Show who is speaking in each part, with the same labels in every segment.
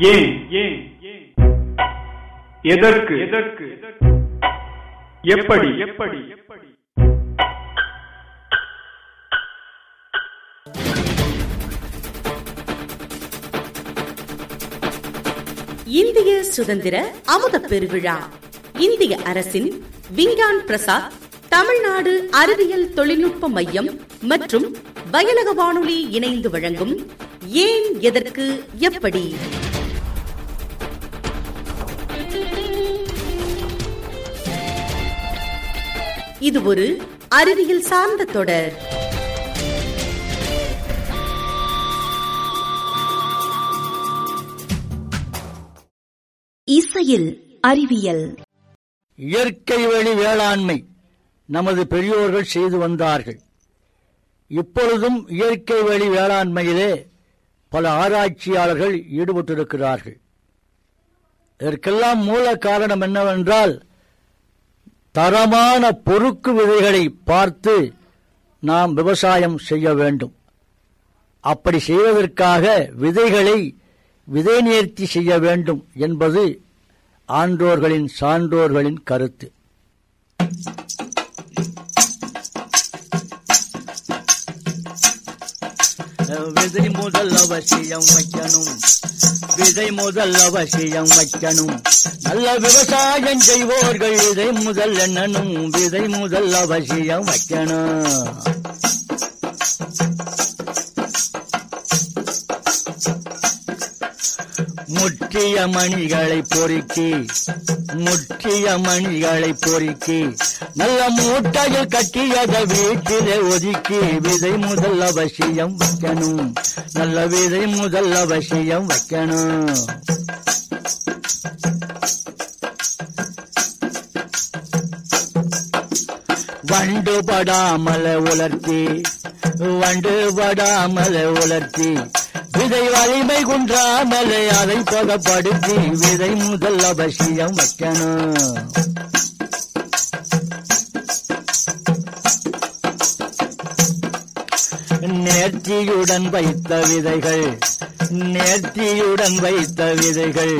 Speaker 1: ஏன்? ஏன் எதற்கு? எதற்கு எப்படி எப்படி எப்படி?
Speaker 2: இந்திய சுதந்திர அமுத பெருவிழா. இந்திய அரசின் விஞ்ஞான் பிரசாத் தமிழ்நாடு அறிவியல் தொழில்நுட்ப மையம் மற்றும் வயலக வானொலி இணைந்து வழங்கும் ஏன் எதற்கு எப்படி? இது ஒரு அறிவியல் சார்ந்த தொடர். இசையில் அறிவியல்.
Speaker 3: இயற்கை வழி வேளாண்மை நமது பெரியோர்கள் செய்து வந்தார்கள். இப்பொழுதும் இயற்கை வழி வேளாண்மையிலே பல ஆராய்ச்சியாளர்கள் ஈடுபட்டிருக்கிறார்கள். இதற்கெல்லாம் மூல காரணம் என்னவென்றால் தரமான பொறுக்கு விதைகளை பார்த்து நாம் விவசாயம் செய்ய வேண்டும். அப்படி செய்வதற்காக விதைகளை விதை நேர்த்தி செய்ய வேண்டும் என்பது ஆன்றோர்களின் சான்றோர்களின் கருத்து. விதை முதல் அவசியம் வைக்கணும். விதை முதல் அவசியம் வைக்கணும். நல்ல விவசாயம் செய்வோர்கள் இதை முதல் எண்ணணும். விதை முதல் அவசியம் வைக்கணும். முற்றிய மணிகளை பொறுக்கி முற்றிய மணிகளை பொறுக்கி நல்ல மூட்டையில் கட்டியத வீட்டிலே ஒதுக்கி விதை முதல் அவசியம் வைக்கணும் நல்ல விதை முதல் அவசியம் வைக்கணும். வண்டுபடாமல் உலர்த்தி வண்டுபடாமல் உலர்த்தி விதை வலிமை குன்றாமலே அதை தொகப்படுத்தி விதை முதல் அவசியம் வைக்கணும். நேர்த்தியுடன் வைத்த விதைகள் நேர்த்தியுடன் வைத்த விதைகள்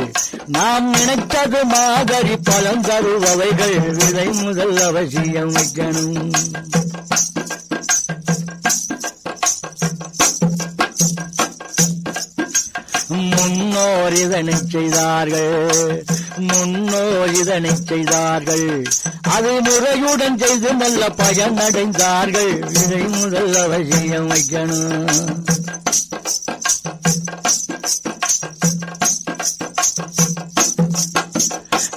Speaker 3: நாம் நினைத்தது மாதிரி பலம் தருபவைகள் விதை முதல் அவசியம் வைக்கணும். இதனை செய்தார்கள். முன்னோர் இதனை செய்தார்கள். அதை முறையுடன் செய்து நல்ல பயன் அடைந்தார்கள் இதை முதல் அவசியம் வைக்கணும்.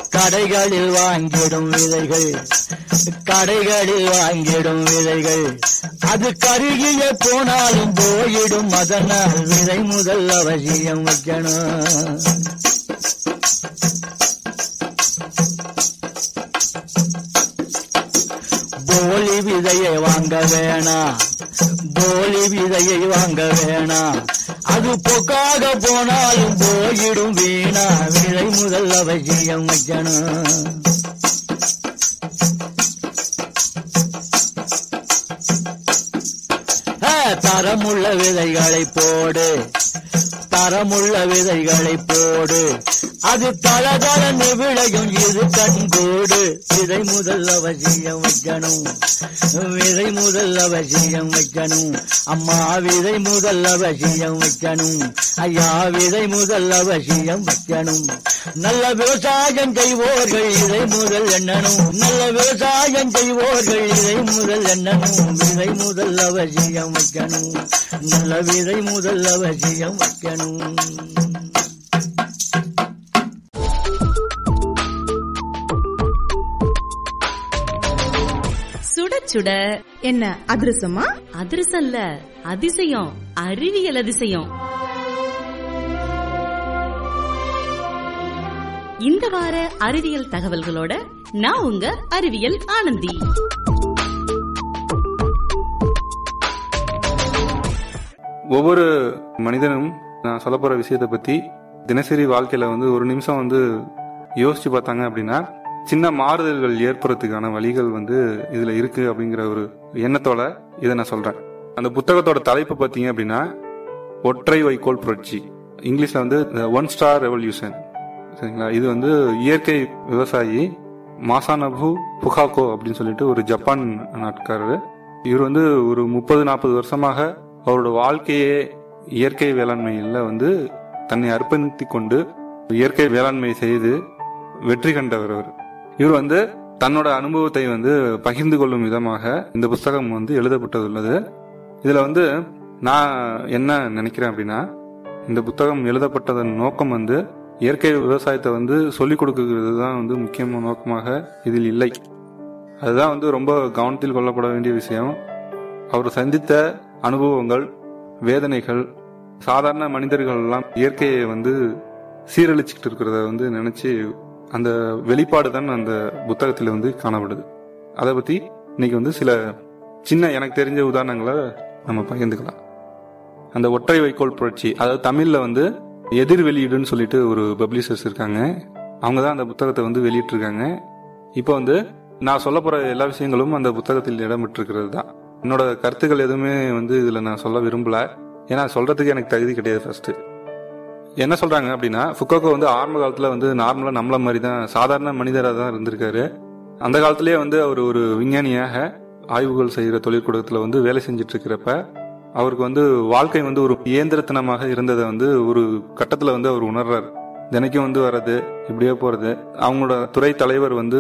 Speaker 3: கடைகளில் வாங்கிடும் விதைகள். கடைகளில் வாங்கிடும் விதைகள். அது கருகிய போனாலும் போயிடும் அதனால் விதை முதல் அவசியம் வைக்கணும். போலி விதையை வாங்க வேணா போலி விதையை வாங்க வேணா அது பொக்காக போனாலும் போயிடும் வீணா. விதை முதல் அவசியம் வைக்கணும். தரமுள்ள விதைகளை போடு. தரமுள்ள விதைகளை போடு. அது தளதள விளையும் இது கண்கூடு விதை முதல் அவசியம் வைக்கணும். விதை முதல் அவசியம் வைக்கணும். அம்மா விதை முதல் அவசியம் வைக்கணும். ஐயா விதை முதல் அவசியம் வைக்கணும். நல்ல விவசாயம் செய்வோர்கள் இதை முதல் எண்ணணும். நல்ல விவசாயம் செய்வோர்கள் இதை முதல் எண்ணணும். விதை முதல் அவசியம் வைக்கணும். நல்ல விதை முதல் அவசியம் வைக்கணும்.
Speaker 2: சுட சுட.
Speaker 4: என்ன அதிரசமா?
Speaker 2: அதிரசம் இல்ல அதிசயம். அறிவியல் அதிசயம். இந்த வார அறிவியல் தகவல்களோட நான் உங்க அறிவியல் ஆனந்தி.
Speaker 5: ஒவ்வொரு மனிதனும் நான் சொல்ல போற விஷயத்தை பத்தி தினசரி வாழ்க்கையில வந்து ஒரு நிமிஷம் வந்து யோசிச்சு பார்த்தாங்க அப்படின்னா சின்ன மாறுதல்கள் ஏற்படுறதுக்கான வழிகள் வந்து இதுல இருக்கு அப்படிங்கிற ஒரு எண்ணத்தோட இதை நான் சொல்றேன். அந்த புத்தகத்தோட தலைப்பு பார்த்தீங்க அப்படின்னா ஒற்றை வைக்கோல் புரட்சி. இங்கிலீஷ்ல வந்து ஒன் ஸ்டார் ரெவல்யூஷன். சரிங்களா? இது வந்து இயற்கை விவசாயி மாசானபு புகாக்கோ அப்படின்னு சொல்லிட்டு ஒரு ஜப்பான் நாட்காரர் இவர் வந்து ஒரு முப்பது நாற்பது வருஷமாக அவரோட வாழ்க்கையே இயற்கை வேளாண்மையில் வந்து தன்னை அர்ப்பணித்து கொண்டு இயற்கை வேளாண்மை செய்து வெற்றி கண்டவர் அவர். இவர் வந்து தன்னோட அனுபவத்தை வந்து பகிர்ந்து கொள்ளும் விதமாக இந்த புஸ்தகம் வந்து எழுதப்பட்டுள்ளது. இதில் வந்து நான் என்ன நினைக்கிறேன் அப்படின்னா இந்த புத்தகம் எழுதப்பட்டதன் நோக்கம் வந்து இயற்கை விவசாயத்தை வந்து சொல்லிக் கொடுக்கிறது தான் வந்து முக்கியமான நோக்கமாக இதில் இல்லை. அதுதான் வந்து ரொம்ப கவனத்தில் கொள்ளப்பட வேண்டிய விஷயம். அவர் சந்தித்த அனுபவங்கள் வேதனைகள் சாதாரண மனிதர்கள் எல்லாம் இயற்கையை வந்து சீரழிச்சுக்கிட்டு இருக்கிறத வந்து நினச்சி அந்த வெளிப்பாடு தான் அந்த புத்தகத்தில் வந்து காணப்படுது. அதை பற்றி இன்னைக்கு வந்து சில சின்ன எனக்கு தெரிஞ்ச உதாரணங்களை நம்ம பகிர்ந்துக்கலாம். அந்த ஒற்றை வைக்கோல் புரட்சி அதாவது தமிழில் வந்து எதிர் வெளியீடுன்னு சொல்லிட்டு ஒரு பப்ளிஷர்ஸ் இருக்காங்க. அவங்க தான் அந்த புத்தகத்தை வந்து வெளியிட்டிருக்காங்க. இப்போ வந்து நான் சொல்ல போகிற எல்லா விஷயங்களும் அந்த புத்தகத்தில் இடம்பெற்றிருக்கிறது தான். என்னோட கருத்துக்கள் எதுவுமே வந்து இதில் நான் சொல்ல விரும்பல. ஏன்னா சொல்றதுக்கு எனக்கு தகுதி கிடையாது ஃபஸ்ட்டு என்ன சொல்றாங்க அப்படின்னா ஃபுக்கோக்கோ வந்து ஆரம்ப காலத்தில் வந்து நார்மலாக நம்மள மாதிரி தான் சாதாரண மனிதராக தான் இருந்திருக்காரு. அந்த காலத்திலேயே வந்து அவர் ஒரு விஞ்ஞானியாக ஆய்வுகள் செய்கிற தொழிற்கூடத்தில் வந்து வேலை செஞ்சுட்டு இருக்கிறப்ப அவருக்கு வந்து வாழ்க்கை வந்து ஒரு இயந்திரத்தனமாக இருந்ததை வந்து ஒரு கட்டத்தில் வந்து அவர் உணர்றாரு. தினைக்கும் வந்து வர்றது இப்படியே போகிறது அவங்களோட துறை தலைவர் வந்து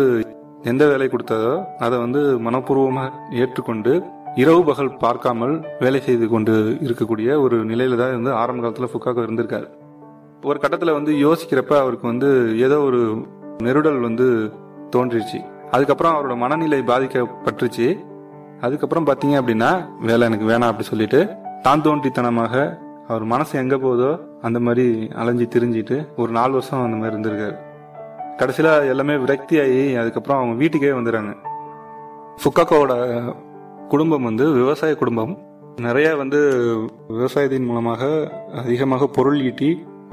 Speaker 5: எந்த வேலை கொடுத்ததோ அதை வந்து மனப்பூர்வமாக ஏற்றுக்கொண்டு இரவு பகல் பார்க்காமல் வேலை செய்து கொண்டு இருக்கக்கூடிய ஒரு நிலையில தான் வந்து ஆரம்ப காலத்தில் ஃபுக்காக்கோ இருந்திருக்காரு. ஒரு கட்டத்தில் வந்து யோசிக்கிறப்ப அவருக்கு வந்து ஏதோ ஒரு நெருடல் வந்து தோன்றிடுச்சு. அதுக்கப்புறம் அவரோட மனநிலை பாதிக்கப்பட்டுருச்சு அதுக்கப்புறம் பார்த்தீங்க அப்படின்னா வேலை எனக்கு வேணாம் அப்படி சொல்லிட்டு தான் தோன்றித்தனமாக அவர் மனசு எங்கே போதோ அந்த மாதிரி அலைஞ்சு திரிஞ்சிட்டு ஒரு நாலு வருஷம் அந்த மாதிரி இருந்திருக்காரு. கடைசியில் எல்லாமே விரக்தி ஆகி அதுக்கப்புறம் அவங்க வீட்டுக்கே வந்துடுறாங்க. ஃபுக்காக்கோவோட குடும்பம் வந்து விவசாய குடும்பம். நிறைய வந்து விவசாயத்தின் மூலமாக அதிகமாக பொருள் ஈட்டி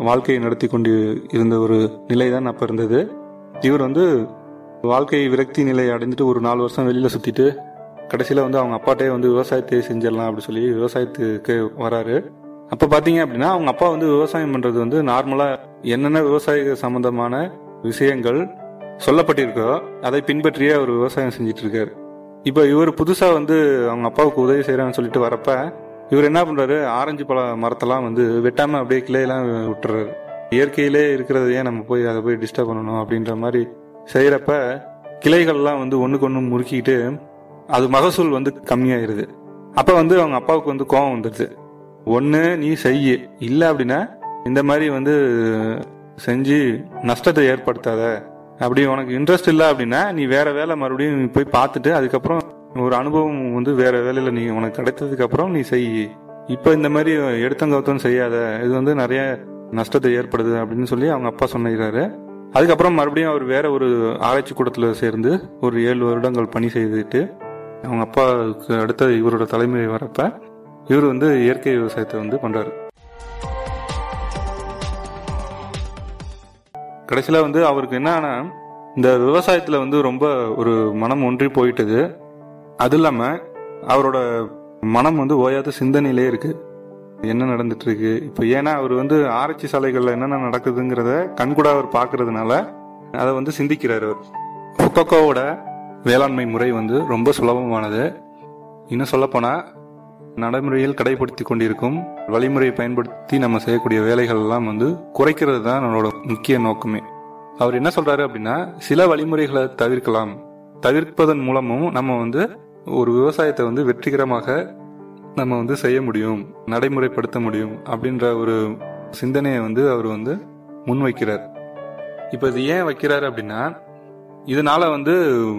Speaker 5: வாழ்க்கையை நடத்தி கொண்டு இருந்த ஒரு நிலை தான் அப்போ இருந்தது. இவர் வந்து வாழ்க்கை விரக்தி நிலை அடைஞ்சிட்டு ஒரு நாலு வருஷம் வெளியில் சுற்றிட்டு கடைசியில் வந்து அவங்க அப்பாட்டே வந்து விவசாயத்தை செஞ்சிடலாம் அப்படி சொல்லி விவசாயத்துக்கு வராரு. அப்போ பார்த்தீங்க அப்படின்னா அவங்க அப்பா வந்து விவசாயம் பண்ணுறது வந்து நார்மலாக என்னென்ன விவசாய சம்பந்தமான விஷயங்கள் சொல்லப்பட்டிருக்கோ அதை பின்பற்றியே அவர் விவசாயம் செஞ்சிட்டு இருக்காரு. இப்போ இவர் புதுசாக வந்து அவங்க அப்பாவுக்கு உதவி செய்கிறான்னு சொல்லிட்டு வரப்ப இவர் என்ன பண்ணுறாரு ஆரஞ்சு பழ மரத்தெல்லாம் வந்து வெட்டாமல் அப்படியே கிளையெல்லாம் விட்டுறாரு. இயற்கையிலே இருக்கிறதையே நம்ம போய் அதை போய் டிஸ்டர்ப் பண்ணணும் அப்படின்ற மாதிரி செய்கிறப்ப கிளைகள்லாம் வந்து ஒன்றுக்கு ஒன்று முறுக்கிட்டு அது மகசூல் வந்து கம்மியாயிருது. அப்போ வந்து அவங்க அப்பாவுக்கு வந்து கோபம் வந்துடுது ஒன்று நீ செய்ய. இல்லை அப்படின்னா இந்த மாதிரி வந்து செஞ்சு நஷ்டத்தை ஏற்படுத்தாத. அப்படி உனக்கு இன்ட்ரெஸ்ட் இல்லை அப்படின்னா நீ வேற வேலை மறுபடியும் நீ போய் பார்த்துட்டு அதுக்கப்புறம் ஒரு அனுபவம் வந்து வேற வேலையில நீ உனக்கு கிடைத்ததுக்கு அப்புறம் நீ செய். இப்ப இந்த மாதிரி எடுத்தங்கவுத்தம் செய்யாத இது வந்து நிறைய நஷ்டத்தை ஏற்படுது அப்படின்னு சொல்லி அவங்க அப்பா சொன்னிருக்காரு அதுக்கப்புறம் மறுபடியும் அவர் வேற ஒரு ஆராய்ச்சி கூடத்துல சேர்ந்து ஒரு ஏழு வருடங்கள் பணி செய்துட்டு அவங்க அப்பாவுக்கு அடுத்த இவரோட தலைமை வரப்ப இவர் வந்து இயற்கை விவசாயத்தை வந்து பண்றாரு. கடைசியில் வந்து அவருக்கு என்னன்னா இந்த விவசாயத்தில் வந்து ரொம்ப ஒரு மனம் ஒன்றி போயிட்டது. அது இல்லாமல் அவரோட மனம் வந்து ஓயாத சிந்தனையிலே இருக்கு. என்ன நடந்துட்டு இருக்கு இப்போ ஏன்னா அவர் வந்து ஆராய்ச்சி சாலைகளில் என்னென்ன நடக்குதுங்கிறத கண்கூட அவர் பார்க்கறதுனால அதை வந்து சிந்திக்கிறார் அவர். கொக்கோவோட வேளாண்மை முறை வந்து ரொம்ப சுலபமானது. இன்னும் சொல்லப்போனால் நடைமுறையில் கடைபிடித்து கொண்டிருக்கும் வழிமுறையை பயன்படுத்தி நம்ம செய்யக்கூடிய வேலைகள் எல்லாம் வந்து குறைக்கிறது தான் நம்மளோட முக்கிய நோக்கமே. அவர் என்ன சொல்றாரு அப்படின்னா சில வழிமுறைகளை தவிர்க்கலாம். தவிர்ப்பதன் மூலமும் நம்ம வந்து ஒரு விவசாயத்தை வந்து வெற்றிகரமாக நம்ம வந்து செய்ய முடியும் நடைமுறைப்படுத்த முடியும் அப்படின்ற ஒரு சிந்தனையை வந்து அவர் வந்து முன்வைக்கிறார். இப்போ இது ஏன் வைக்கிறாரு அப்படின்னா இதனால வந்து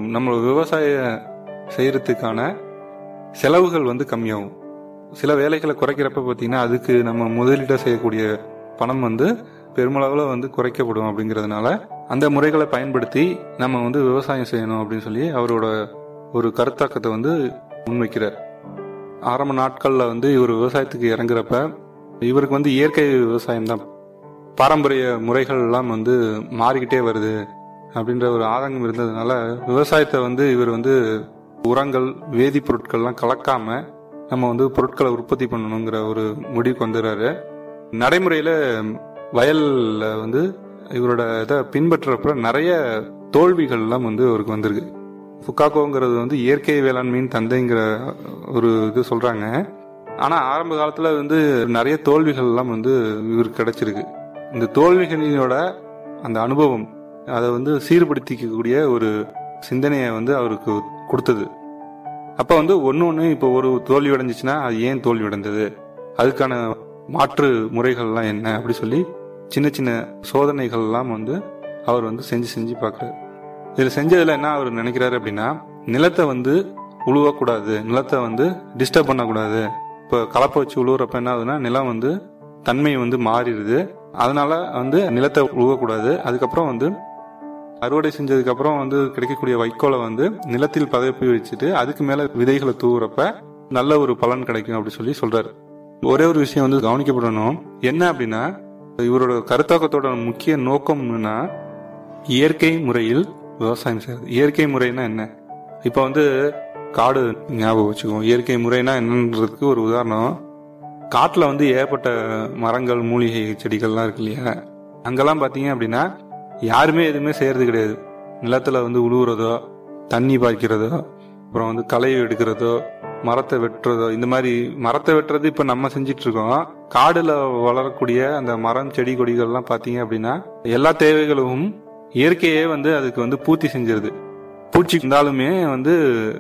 Speaker 5: நம்ம விவசாய செய்யறதுக்கான செலவுகள் வந்து கம்மியாகும். சில வேலைகளை குறைக்கிறப்ப பார்த்தீங்கன்னா அதுக்கு நம்ம முதலீடாக செய்யக்கூடிய பணம் வந்து பெருமளவில் வந்து குறைக்கப்படும் அப்படிங்கிறதுனால அந்த முறைகளை பயன்படுத்தி நம்ம வந்து விவசாயம் செய்யணும் அப்படின்னு சொல்லி அவரோட ஒரு கருத்தாக்கத்தை வந்து முன்வைக்கிறார். ஆரம்ப நாட்களில் வந்து இவர் விவசாயத்துக்கு இறங்குறப்ப இவருக்கு வந்து இயற்கை விவசாயம் தான். பாரம்பரிய முறைகள்லாம் வந்து மாறிக்கிட்டே வருது அப்படின்ற ஒரு ஆதங்கம் இருந்ததுனால விவசாயத்தை வந்து இவர் வந்து உரங்கள் வேதிப்பொருட்கள்லாம் கலக்காமல் நம்ம வந்து பொருட்களை உற்பத்தி பண்ணணுங்கிற ஒரு முடிவுக்கு வந்துடுறாரு. நடைமுறையில வயல்ல வந்து இவரோட இதை பின்பற்றுறப்ப நிறைய தோல்விகள்லாம் வந்து அவருக்கு வந்திருக்கு. புக்காக்கோங்கிறது வந்து இயற்கை வேளாண்மையின் தந்தைங்கிற ஒரு இது சொல்றாங்க. ஆனா ஆரம்ப காலத்துல வந்து நிறைய தோல்விகள்லாம் வந்து இவருக்கு கிடைச்சிருக்கு. இந்த தோல்விகளினோட அந்த அனுபவம் அதை வந்து சீர்படுத்திக்கக்கூடிய ஒரு சிந்தனையை வந்து அவருக்கு கொடுத்தது. அப்போ வந்து ஒன்று ஒன்று இப்போ ஒரு தோல்வி அடைஞ்சிச்சுன்னா அது ஏன் தோல்வி அடைந்தது? அதுக்கான மாற்று முறைகள்லாம் என்ன அப்படி சொல்லி சின்ன சின்ன சோதனைகள்லாம் வந்து அவர் வந்து செஞ்சு செஞ்சு பார்க்குறாரு இதில் செஞ்சதில் என்ன அவர் நினைக்கிறாரு அப்படின்னா நிலத்தை வந்து உழுவக்கூடாது நிலத்தை வந்து டிஸ்டர்ப் பண்ணக்கூடாது. இப்போ கலப்பை வச்சு உழுவுறப்ப என்ன ஆகுதுன்னா நிலம் வந்து தன்மை வந்து மாறிடுது. அதனால வந்து நிலத்தை உழுவக்கூடாது. அதுக்கப்புறம் வந்து அறுவடை செஞ்சதுக்கு அப்புறம் வந்து கிடைக்கக்கூடிய வைக்கோலை வந்து நிலத்தில் பதவி வச்சுட்டு அதுக்கு மேல விதைகளை தூவுறப்ப நல்ல ஒரு பலன் கிடைக்கும் அப்படின்னு சொல்லி சொல்றாரு. ஒரே ஒரு விஷயம் வந்து கவனிக்கப்படணும். என்ன அப்படின்னா இவரோட கருத்தாக்கத்தோட முக்கிய நோக்கம் என்னன்னா இயற்கை முறையில் விவசாயம் செய்யறது. இயற்கை முறைனா என்ன? இப்போ வந்து காடு ஞாபகம் வச்சுக்குவோம் இயற்கை முறைனா என்னன்றதுக்கு ஒரு உதாரணம். காட்டில் வந்து ஏகப்பட்ட மரங்கள் மூலிகை செடிகள்லாம் இருக்கு இல்லையா? அங்கெல்லாம் பார்த்தீங்க அப்படின்னா யாருமே எதுவுமே செய்யறது கிடையாது. நிலத்துல வந்து உழுவுறதோ தண்ணி பாய்க்கிறதோ அப்புறம் வந்து களை எடுக்கிறதோ மரத்தை வெட்டுறதோ இந்த மாதிரி மரத்தை வெட்டுறது இப்போ நம்ம செஞ்சிட்டு இருக்கோம் காடுல வளரக்கூடிய அந்த மரம் செடி கொடிகள்லாம் பார்த்தீங்க அப்படின்னா எல்லா தேவைகளும் இயற்கையே வந்து அதுக்கு வந்து பூர்த்தி செஞ்சிருது. பூச்சி இருந்தாலுமே வந்து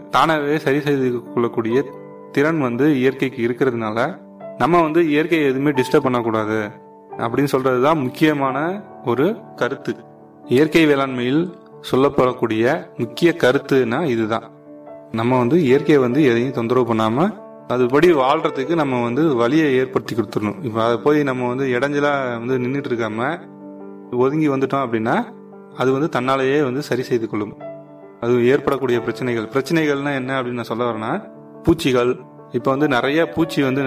Speaker 5: தானாகவே சரி செய்து கொள்ளக்கூடிய திறன் வந்து இயற்கைக்கு இருக்கிறதுனால நம்ம வந்து இயற்கையை எதுவுமே டிஸ்டர்ப் பண்ணக்கூடாது அப்படின்னு சொல்றதுதான் முக்கியமான ஒரு கருத்து. இயற்கை வேளாண்மையில் சொல்லப்படக்கூடிய முக்கிய கருத்துனா இதுதான். நம்ம வந்து இயற்கையை வந்து எதையும் தொந்தரவு பண்ணாமல் அதுபடி வாழ்கிறதுக்கு நம்ம வந்து வழியை ஏற்படுத்தி கொடுத்துடணும். இப்போ அதை போய் நம்ம வந்து இடைஞ்சலாக வந்து நின்றுட்டு இருக்காம ஒதுங்கி வந்துட்டோம் அப்படின்னா அது வந்து தன்னாலேயே வந்து சரி செய்து கொள்ளும். அது ஏற்படக்கூடிய பிரச்சனைகள். பிரச்சனைகள்னா என்ன அப்படின்னு நான் சொல்ல வரேன்னா பூச்சிகள். இப்போ வந்து நிறைய பூச்சி வந்து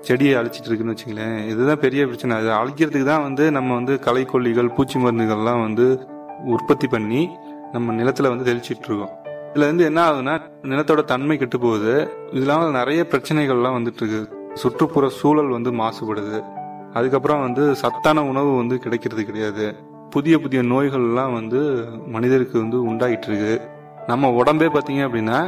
Speaker 5: செடியை அழிச்சிட்டு இருக்குன்னு வச்சுங்களேன் இதுதான் பெரிய பிரச்சனை. அது அழிக்கிறதுக்கு தான் வந்து நம்ம வந்து களைக்கொல்லிகள் பூச்சி மருந்துகள்லாம் வந்து உற்பத்தி பண்ணி நம்ம நிலத்துல வந்து தெளிச்சிட்டு இருக்கோம். இதுல இருந்து என்ன ஆகுதுன்னா நிலத்தோட தன்மை கெட்டு போகுது. இதனால நிறைய பிரச்சனைகள்லாம் வந்துட்டு இருக்கு. சுற்றுப்புற சூழல் வந்து மாசுபடுது. அதுக்கப்புறம் வந்து சத்தான உணவு வந்து கிடைக்கிறது கிடையாது. புதிய புதிய நோய்கள்லாம் வந்து மனிதருக்கு வந்து உண்டாயிட்டு இருக்கு. நம்ம உடம்பே பார்த்தீங்க அப்படின்னா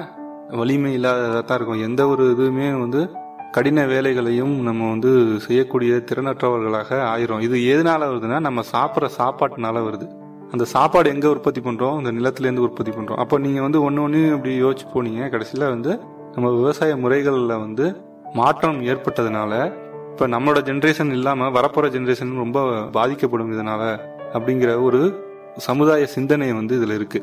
Speaker 5: வலிமை இல்லாததாக தான் இருக்கும். எந்த ஒரு இதுவுமே வந்து கடின வேலைகளையும் நம்ம வந்து செய்யக்கூடிய திறனற்றவர்களாக ஆயிரும். இது எதனால வருதுன்னா நம்ம சாப்பிட்ற சாப்பாட்டுனால வருது. அந்த சாப்பாடு எங்க உற்பத்தி பண்றோம்? அந்த நிலத்துலேருந்து உற்பத்தி பண்றோம். அப்போ நீங்க வந்து ஒன்னு ஒன்னு அப்படி யோசிச்சு போனீங்க கடைசியில வந்து நம்ம விவசாய முறைகள்ல வந்து மாற்றம் ஏற்பட்டதுனால இப்ப நம்மளோட ஜென்ரேஷன் இல்லாம வரப்போற ஜென்ரேஷன் ரொம்ப பாதிக்கப்படும் இதனால அப்படிங்கிற ஒரு சமுதாய சிந்தனை வந்து இதுல இருக்கு.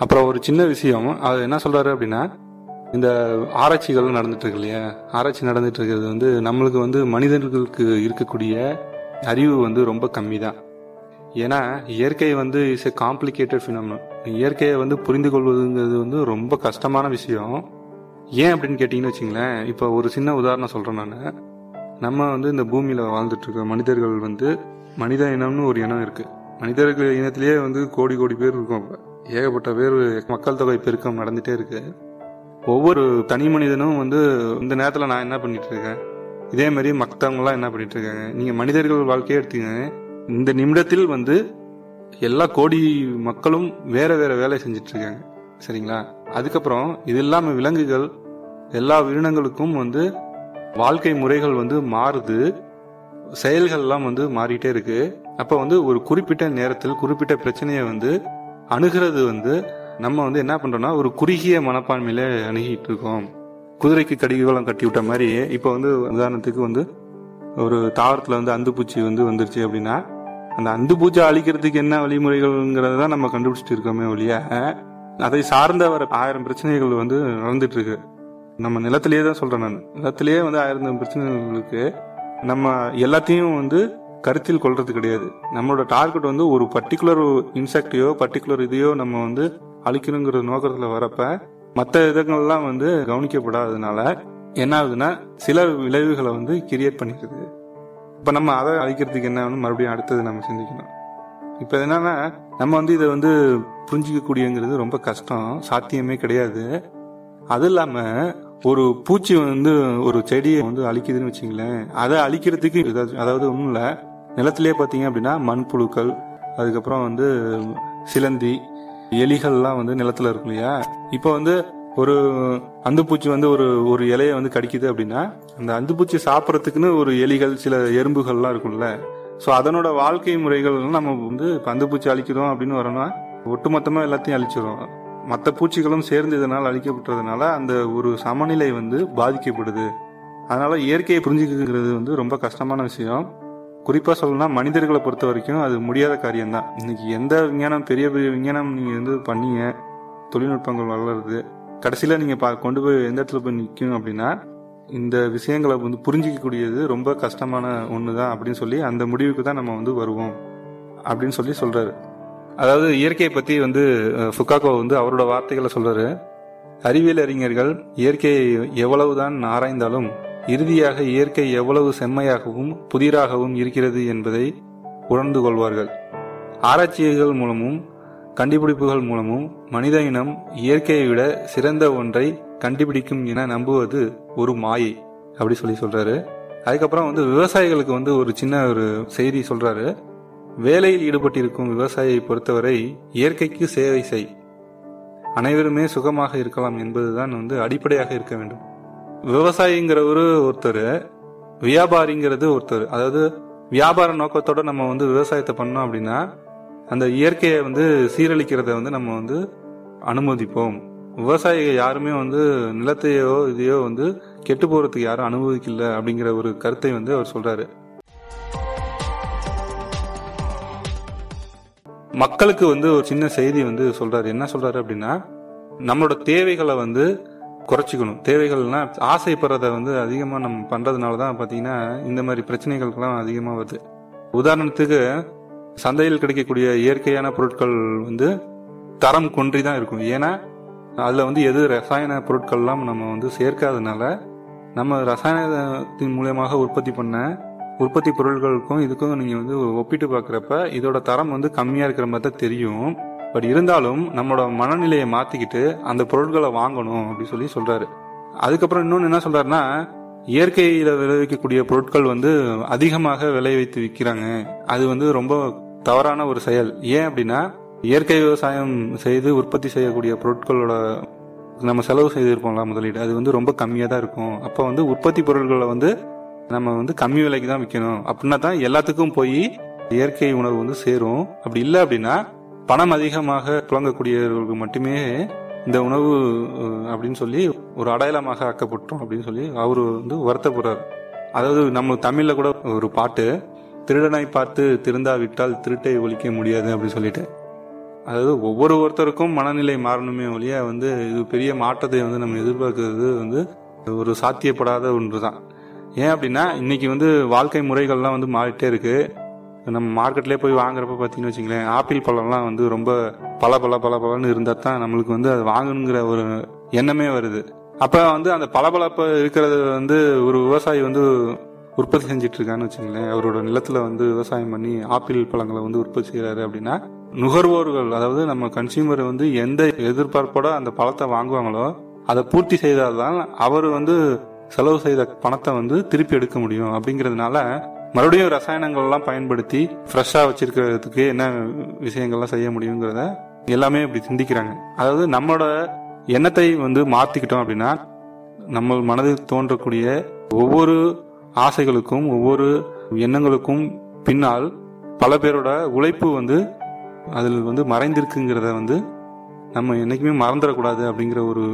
Speaker 5: அப்புறம் ஒரு சின்ன விஷயம். அது என்ன சொல்றாரு அப்படின்னா இந்த ஆராய்ச்சிகள் நடந்துட்டு இருக்கு இல்லையா? ஆராய்ச்சி நடந்துட்டு இருக்கிறது வந்து நம்மளுக்கு வந்து மனிதர்களுக்கு இருக்கக்கூடிய அறிவு வந்து ரொம்ப கம்மி தான் ஏன்னா இயற்கை வந்து இஸ் எ காம்ப்ளிகேட்டட் ஃபினாமினல் இயற்கையை வந்து புரிந்து கொள்வதுங்கிறது வந்து ரொம்ப கஷ்டமான விஷயம். ஏன் அப்படின்னு கேட்டிங்கன்னு வச்சுங்களேன் இப்போ ஒரு சின்ன உதாரணம் சொல்கிறேன் நான். நம்ம வந்து இந்த பூமியில் வாழ்ந்துட்டுருக்க மனிதர்கள் வந்து மனித இனம்னு ஒரு இனம் இருக்குது மனிதர்கள் இனத்திலேயே வந்து கோடி கோடி பேர் இருக்கும் இப்ப. ஏகப்பட்ட பேர் மக்கள் தொகை பெருக்கம் நடந்துகிட்டே இருக்கு. ஒவ்வொரு தனி மனிதனும் வந்து இந்த நேரத்தில் நான் என்ன பண்ணிட்டு இருக்கேன்? இதே மாதிரி மற்றவங்களாம் என்ன பண்ணிட்டு இருக்காங்க? நீங்கள் மனிதர்கள் வாழ்க்கையே எடுத்தீங்க. இந்த நிமிடத்தில் வந்து எல்லா கோடி மக்களும் வேற வேற வேலை செஞ்சுட்டு இருக்காங்க. சரிங்களா? அதுக்கப்புறம் இது இல்லாமல் விலங்குகள் எல்லா உயிரினங்களுக்கும் வந்து வாழ்க்கை முறைகள் வந்து மாறுது. செயல்கள்லாம் வந்து மாறிட்டே இருக்கு. அப்போ வந்து ஒரு குறிப்பிட்ட நேரத்தில் குறிப்பிட்ட பிரச்சனையை வந்து அணுகிறது வந்து நம்ம வந்து என்ன பண்ணுறோம்னா ஒரு குறுகிய மனப்பான்மையில் அணுகிட்டு இருக்கோம். குதிரைக்கு கடிவாளம் கட்டி விட்ட மாதிரி இப்போ வந்து உதாரணத்துக்கு வந்து ஒரு தாவரத்தில் வந்து அந்துப்பூச்சி வந்து வந்துருச்சு அப்படின்னா அந்த அந்துப்பூச்சி அழிக்கிறதுக்கு என்ன வழிமுறைகள்ங்கிறத தான் நம்ம கண்டுபிடிச்சிட்டு இருக்கோமே ஒழிய அதை சார்ந்த வர ஆயிரம் பிரச்சனைகள் வந்து நடந்துட்டு இருக்கு. நம்ம நிலத்திலேயே தான் சொல்கிறேன் நான். நிலத்திலேயே வந்து ஆயிரம் பிரச்சனைகள் இருக்கு நம்ம எல்லாத்தையும் வந்து கருத்தில் கொள்றது கிடையாது. நம்மளோட டார்கெட் வந்து ஒரு பர்டிகுலர் இன்செக்டையோ பர்டிகுலர் இதையோ நம்ம வந்து அழிக்கணுங்கிற நோக்கத்தில் வரப்ப மற்ற விதங்கள்லாம் வந்து கவனிக்கப்படாததுனால என்ன ஆகுதுன்னா சில விளைவுகளை வந்து கிரியேட் பண்ணிக்கிறது இப்போ நம்ம அதை அழிக்கிறதுக்கு என்ன வேணும்? மறுபடியும் அடுத்தது நம்ம சிந்திக்கணும். இப்போ என்னன்னா நம்ம வந்து இதை வந்து புரிஞ்சிக்கக்கூடியங்கிறது ரொம்ப கஷ்டம். சாத்தியமே கிடையாது. அது இல்லாமல் ஒரு பூச்சி வந்து ஒரு செடியை வந்து அழிக்குதுன்னு வச்சுங்களேன் அதை அழிக்கிறதுக்கு ஏதாச்சும் அதாவது ஒன்றும் இல்லை நிலத்திலே பார்த்தீங்க அப்படின்னா மண்புழுக்கள் அதுக்கப்புறம் வந்து சிலந்தி எலிகள்லாம் வந்து நிலத்துல இருக்கும் இல்லையா? இப்போ வந்து ஒரு அந்துப்பூச்சி வந்து ஒரு ஒரு இலையை வந்து கடிக்குது அப்படின்னா அந்த அந்துப்பூச்சி சாப்பிட்றதுக்குன்னு ஒரு எலிகள் சில எறும்புகள்லாம் இருக்கும்ல. ஸோ அதனோட வாழ்க்கை முறைகள் நம்ம வந்து இப்போ அந்துப்பூச்சி அழிக்கிறோம் அப்படின்னு வரோம்னா ஒட்டுமொத்தமாக எல்லாத்தையும் அழிச்சிடும் மற்ற பூச்சிகளும் சேர்ந்து இதனால் அழிக்கப்பட்டதுனால அந்த ஒரு சமநிலை வந்து பாதிக்கப்படுது. அதனால இயற்கையை புரிஞ்சுக்கிறது வந்து ரொம்ப கஷ்டமான விஷயம். குறிப்பாக சொல்லணும்னா மனிதர்களை பொறுத்த வரைக்கும் அது முடியாத காரியம்தான். இன்னைக்கு எந்த விஞ்ஞானம் பெரிய பெரிய விஞ்ஞானம் நீங்கள் வந்து பண்ணீங்க தொழில்நுட்பங்கள் வளருது கடைசியில் நீங்கள் பா- கொண்டு போய் எந்த இடத்துல போய் நிற்கும் அப்படின்னா இந்த விஷயங்களை வந்து புரிஞ்சிக்கக்கூடியது ரொம்ப கஷ்டமான ஒன்று தான் அப்படின்னு சொல்லி அந்த முடிவுக்கு தான் நம்ம வந்து வருவோம் அப்படின்னு சொல்லி சொல்கிறாரு அதாவது இயற்கையை பற்றி வந்து ஃபுக்காக்கோ வந்து அவரோட வார்த்தைகளை சொல்கிறாரு அறிவியல் அறிஞர்கள் இயற்கையை எவ்வளவுதான் ஆராய்ந்தாலும் இறுதியாக இயற்கை எவ்வளவு செம்மையாகவும் புதிராகவும் இருக்கிறது என்பதை உணர்ந்து கொள்வார்கள். ஆராய்ச்சிகள் மூலமும் கண்டுபிடிப்புகள் மூலமும் மனித இனம் இயற்கையை விட சிறந்த ஒன்றை கண்டுபிடிக்கும் என நம்புவது ஒரு மாயை அப்படி சொல்லி சொல்றாரு. அதுக்கப்புறம் வந்து விவசாயிகளுக்கு வந்து ஒரு சின்ன ஒரு செய்தி சொல்றாரு. வேலையில் ஈடுபட்டிருக்கும் விவசாயியை பொறுத்தவரை இயற்கைக்கு சேவை செய். அனைவருமே சுகமாக இருக்கலாம் என்பதுதான் வந்து அடிப்படையாக இருக்க வேண்டும். விவசாயிங்கிறவரு ஒருத்தர் வியாபாரிங்கிறது ஒருத்தர். அதாவது வியாபார நோக்கத்தோட நம்ம வந்து விவசாயத்தை பண்ணோம் அப்படின்னா அந்த இயற்கையை வந்து சீரழிக்கிறத வந்து நம்ம வந்து அனுமதிப்போம். விவசாயிகள் யாருமே வந்து நிலத்தையோ இதையோ வந்து கெட்டு போறதுக்கு யாரும் அனுமதிக்கல அப்படிங்கிற ஒரு கருத்தை வந்து அவர் சொல்றாரு. மக்களுக்கு வந்து ஒரு சின்ன செய்தி வந்து சொல்றாரு. என்ன சொல்றாரு அப்படின்னா நம்மளோட தேவைகளை வந்து குறைச்சிக்கணும். தேவைகள்னா ஆசைப்படுறத வந்து அதிகமாக நம்ம பண்ணுறதுனால தான் பார்த்தீங்கன்னா இந்த மாதிரி பிரச்சனைகளுக்கெல்லாம் அதிகமாக வருது. உதாரணத்துக்கு சந்தையில் கிடைக்கக்கூடிய இயற்கையான பொருட்கள் வந்து தரம் குன்றி தான் இருக்கும். ஏன்னா அதில் வந்து எது ரசாயன பொருட்கள்லாம் நம்ம வந்து சேர்க்காதனால நம்ம ரசாயனத்தின் மூலியமாக உற்பத்தி பண்ண உற்பத்தி பொருட்களுக்கும் இதுக்கும் நீங்கள் வந்து ஒப்பிட்டு பார்க்குறப்ப இதோட தரம் வந்து கம்மியாக இருக்கிற மாதிரி தான் தெரியும். பட் இருந்தாலும் நம்மளோட மனநிலையை மாத்திக்கிட்டு அந்த பொருட்களை வாங்கணும் அப்படின்னு சொல்லி சொல்றாரு. அதுக்கப்புறம் இன்னொன்று என்ன சொல்றாருன்னா இயற்கையில விளைவிக்கக்கூடிய பொருட்கள் வந்து அதிகமாக விளைவித்து விற்கிறாங்க. அது வந்து ரொம்ப தவறான ஒரு செயல். ஏன் அப்படின்னா இயற்கை விவசாயம் செய்து உற்பத்தி செய்யக்கூடிய பொருட்களோட நம்ம செலவு செய்திருப்போம்ல முதலீடு. அது வந்து ரொம்ப கம்மியாக தான் இருக்கும். அப்போ வந்து உற்பத்தி பொருட்களை வந்து நம்ம வந்து கம்மி விலைக்கு தான் விற்கணும் அப்படின்னா தான் எல்லாத்துக்கும் போய் இயற்கை உணவு வந்து சேரும். அப்படி இல்லை அப்படின்னா பணம் அதிகமாக புழங்கக்கூடியவர்களுக்கு மட்டுமே இந்த உணவு அப்படின்னு சொல்லி ஒரு அடையாளமாக ஆக்கப்பட்டோம் அப்படின்னு சொல்லி அவர் வந்து வருத்தப்படுறார் அதாவது நம்ம தமிழில் கூட ஒரு பாட்டு திருடனை பார்த்து திருந்தாவிட்டால் திருட்டை ஒழிக்க முடியாது அப்படின்னு சொல்லிட்டு. அதாவது ஒவ்வொரு ஒருத்தருக்கும் மனநிலை மாறணுமே ஒழிய வந்து இது பெரிய மாற்றத்தை வந்து நம்ம எதிர்பார்க்கறது வந்து ஒரு சாத்தியப்படாத ஒன்று தான் ஏன் அப்படின்னா இன்னைக்கு வந்து வாழ்க்கை முறைகள்லாம் வந்து மாறிட்டே இருக்குது நம்ம மார்க்கெட்லேயே போய் வாங்குறப்ப பார்த்தீங்கன்னு வச்சுங்களேன் ஆப்பிள் பழம்லாம் வந்து ரொம்ப பல பல பல பலன்னு இருந்தால் தான் நம்மளுக்கு வந்து அது வாங்கணுங்கிற ஒரு எண்ணமே வருது. அப்போ வந்து அந்த பளபளப்பு இருக்கிறது வந்து ஒரு விவசாயி வந்து உற்பத்தி செஞ்சுட்டு இருக்கான்னு வச்சுங்களேன் அவரோட நிலத்தில் வந்து விவசாயம் பண்ணி ஆப்பிள் பழங்களை வந்து உற்பத்தி செய்கிறாரு அப்படின்னா நுகர்வோர்கள் அதாவது நம்ம கன்சியூமர் வந்து எந்த எதிர்பார்ப்போட அந்த பழத்தை வாங்குவாங்களோ அதை பூர்த்தி செய்தால்தான் அவர் வந்து செலவு செய்த பணத்தை வந்து திருப்பி எடுக்க முடியும் அப்படிங்கிறதுனால மறுபடியும் ரசாயனங்கள்லாம் பயன்படுத்தி ஃப்ரெஷ்ஷாக வச்சிருக்கிறதுக்கு என்ன விஷயங்கள்லாம் செய்ய முடியுங்கிறத எல்லாமே இப்படி சிந்திக்கிறாங்க. அதாவது நம்மளோட எண்ணத்தை வந்து மாற்றிக்கிட்டோம் அப்படின்னா நம்ம மனதில் தோன்றக்கூடிய ஒவ்வொரு ஆசைகளுக்கும் ஒவ்வொரு எண்ணங்களுக்கும் பின்னால் பல பேரோட உழைப்பு வந்து அதில் வந்து மறைந்திருக்குங்கிறத வந்து நம்ம என்றைக்குமே மறந்துடக்கூடாது அப்படிங்கிற ஒரு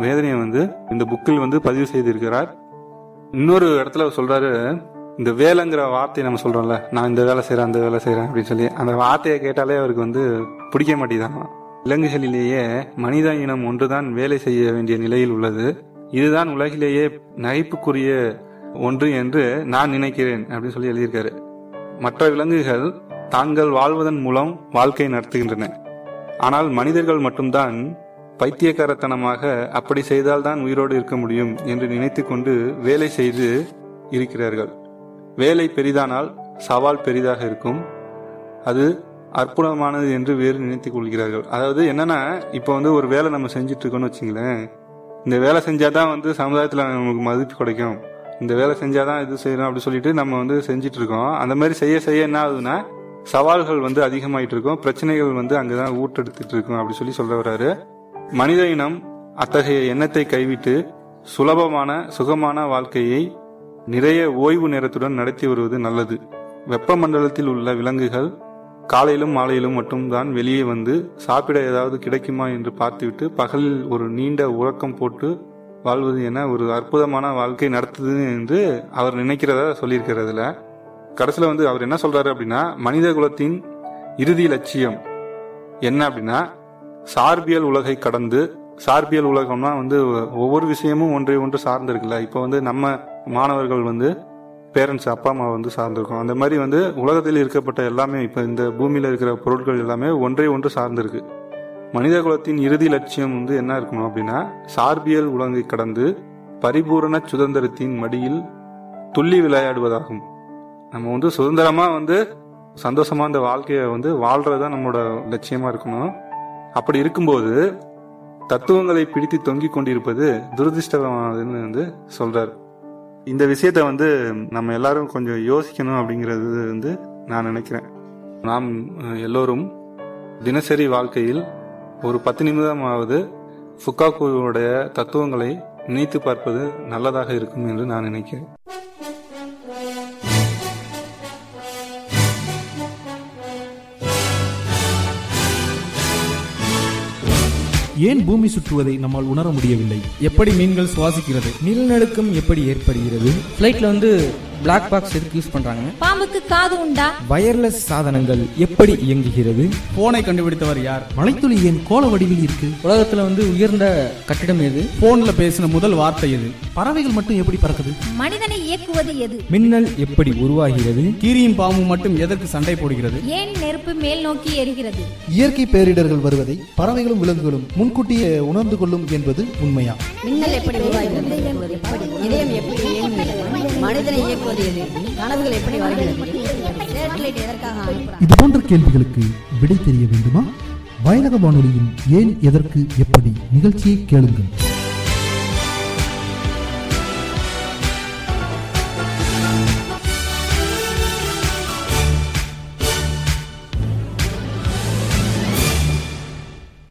Speaker 5: வேதனையை வந்து இந்த புக்கில் வந்து பதிவு செய்திருக்கிறார். இன்னொரு இடத்துல அவர் சொல்றாரு இந்த வேலைங்கிற வார்த்தையை நம்ம சொல்கிறோம்ல நான் இந்த வேலை செய்கிறேன் அந்த வேலை செய்கிறேன் அப்படின்னு சொல்லி அந்த வார்த்தையை கேட்டாலே அவருக்கு வந்து பிடிக்க மாட்டேங்குதான் விலங்குகளிலேயே மனித இனம் ஒன்றுதான் வேலை செய்ய வேண்டிய நிலையில் உள்ளது. இதுதான் உலகிலேயே நகைப்புக்குரிய ஒன்று என்று நான் நினைக்கிறேன் அப்படின்னு சொல்லி எழுதியிருக்காரு. மற்ற விலங்குகள் தாங்கள் வாழ்வதன் மூலம் வாழ்க்கை நடத்துகின்றன. ஆனால் மனிதர்கள் மட்டும்தான் பைத்தியக்காரத்தனமாக அப்படி செய்தால்தான் உயிரோடு இருக்க முடியும் என்று நினைத்து கொண்டு வேலை செய்து இருக்கிறார்கள். வேலை பெரிதானால் சவால் பெரிதாக இருக்கும். அது அற்புதமானது என்று வேறு நினைத்து கொள்கிறார்கள். அதாவது என்னன்னா இப்போ வந்து ஒரு வேலை நம்ம செஞ்சுட்டு இருக்கோம்னு வச்சுங்களேன் இந்த வேலை செஞ்சாதான் வந்து சமுதாயத்தில் நமக்கு மதிப்பு கிடைக்கும். இந்த வேலை செஞ்சாதான் இது செய்யணும் அப்படின்னு சொல்லிட்டு நம்ம வந்து செஞ்சுட்டு இருக்கோம். அந்த மாதிரி செய்ய செய்ய என்ன ஆகுதுன்னா சவால்கள் வந்து அதிகமாயிட்டு இருக்கும். பிரச்சனைகள் வந்து அங்கதான் ஊட்டெடுத்துட்டு இருக்கும் அப்படி சொல்லி சொல்ல வர்றாரு. மனித இனம் அத்தகைய எண்ணத்தை கைவிட்டு சுலபமான சுகமான வாழ்க்கையை நிறைய ஓய்வு நேரத்துடன் நடத்தி வருவது நல்லது. வெப்பமண்டலத்தில் உள்ள விலங்குகள் காலையிலும் மாலையிலும் மட்டும்தான் வெளியே வந்து சாப்பிட ஏதாவது கிடைக்குமா என்று பார்த்துவிட்டு பகலில் ஒரு நீண்ட உறக்கம் போட்டு வாழ்வது என ஒரு அற்புதமான வாழ்க்கை நடத்துது என்று அவர் நினைக்கிறதா சொல்லியிருக்கிறதுல கடைசியில் வந்து அவர் என்ன சொல்றாரு அப்படின்னா மனித குலத்தின் இறுதி லட்சியம் என்ன அப்படின்னா சார்பியல் உலகை கடந்து சார்பியல் உலகம்னா வந்து ஒவ்வொரு விஷயமும் ஒன்றை ஒன்று சார்ந்திருக்குல்ல. இப்போ வந்து நம்ம மாணவர்கள் வந்து பேரண்ட்ஸ் அப்பா அம்மா வந்து சார்ந்திருக்கோம். அந்த மாதிரி வந்து உலகத்தில் இருக்கப்பட்ட எல்லாமே இப்போ இந்த பூமியில் இருக்கிற பொருட்கள் எல்லாமே ஒன்றை ஒன்று சார்ந்திருக்கு. மனித குலத்தின் இறுதி லட்சியம் வந்து என்ன இருக்கணும் அப்படின்னா சார்பியல் உலகை கடந்து பரிபூரண சுதந்திரத்தின் மடியில் துள்ளி விளையாடுவதாகும். நம்ம வந்து சுதந்திரமாக வந்து சந்தோஷமாக இந்த வாழ்க்கையை வந்து வாழ்கிறது தான் நம்மளோட லட்சியமாக இருக்கணும். அப்படி இருக்கும்போது தத்துவங்களை பிடித்து தொங்கிக் கொண்டிருப்பது துரதிருஷ்டமானதுன்னு வந்து சொல்றார். இந்த விஷயத்த வந்து நம்ம எல்லாரும் கொஞ்சம் யோசிக்கணும் அப்படிங்கிறது வந்து நான் நினைக்கிறேன். நாம் எல்லோரும் தினசரி வாழ்க்கையில் ஒரு பத்து நிமிடமாவது ஃபுக்காக்குவோடைய தத்துவங்களை நினைத்து பார்ப்பது நல்லதாக இருக்கும் என்று நான் நினைக்கிறேன்.
Speaker 6: ஏன் பூமி சுற்றுவதை நம்மால் உணர முடியவில்லை?
Speaker 7: எப்படி மீன்கள் சுவாசிக்கிறது? நிலநடுக்கம் எப்படி ஏற்படுகிறது?
Speaker 8: ஃப்ளைட்ல வந்து பிளாக் பாக்ஸ் எதுக்கு யூஸ் பண்றாங்க?
Speaker 9: பாம்புக்கு காது உண்டா?
Speaker 7: வயர்லெஸ் சாதனங்கள் எப்படி இயங்குகிறது?
Speaker 6: போனை கண்டுபிடித்தவர் யார்?
Speaker 10: மலைத்துளி ஏன் கோள வடிவில் இருக்கு.
Speaker 8: உலகத்துல வந்து உயர்ந்த கட்டிடம் எது?
Speaker 6: போன்ல பேசின முதல் வார்த்தை எது?
Speaker 10: பறவைகள் மட்டும் எப்படி பறக்குது?
Speaker 9: மனிதனை இயக்குவது எது?
Speaker 7: மின்னல் எப்படி உருவாகிறது?
Speaker 6: கீரியும் பாம்பும் மட்டும் எதற்கு சண்டை போடுகிறது?
Speaker 9: ஏன் நெருப்பு மேல் நோக்கி எரிகிறது
Speaker 10: இயற்கை பேரிடர்கள் வருவதை பறவைகளும் விலங்குகளும் முன்கூட்டியே உணர்ந்து கொள்ளும் என்பது உண்மையா?
Speaker 11: மின்னல் எப்படி உருவாகிறது? இதயம் எப்படி மனிதனை இயக்குவது எது கனவுகள் எப்படி வருகிறது?
Speaker 10: இது போன்ற கேள்விகளுக்கு விடை தெரிய வேண்டுமா? வயலக வானொலியின் ஏன் எதற்கு எப்படி நிகழ்ச்சியை கேளுங்கள்?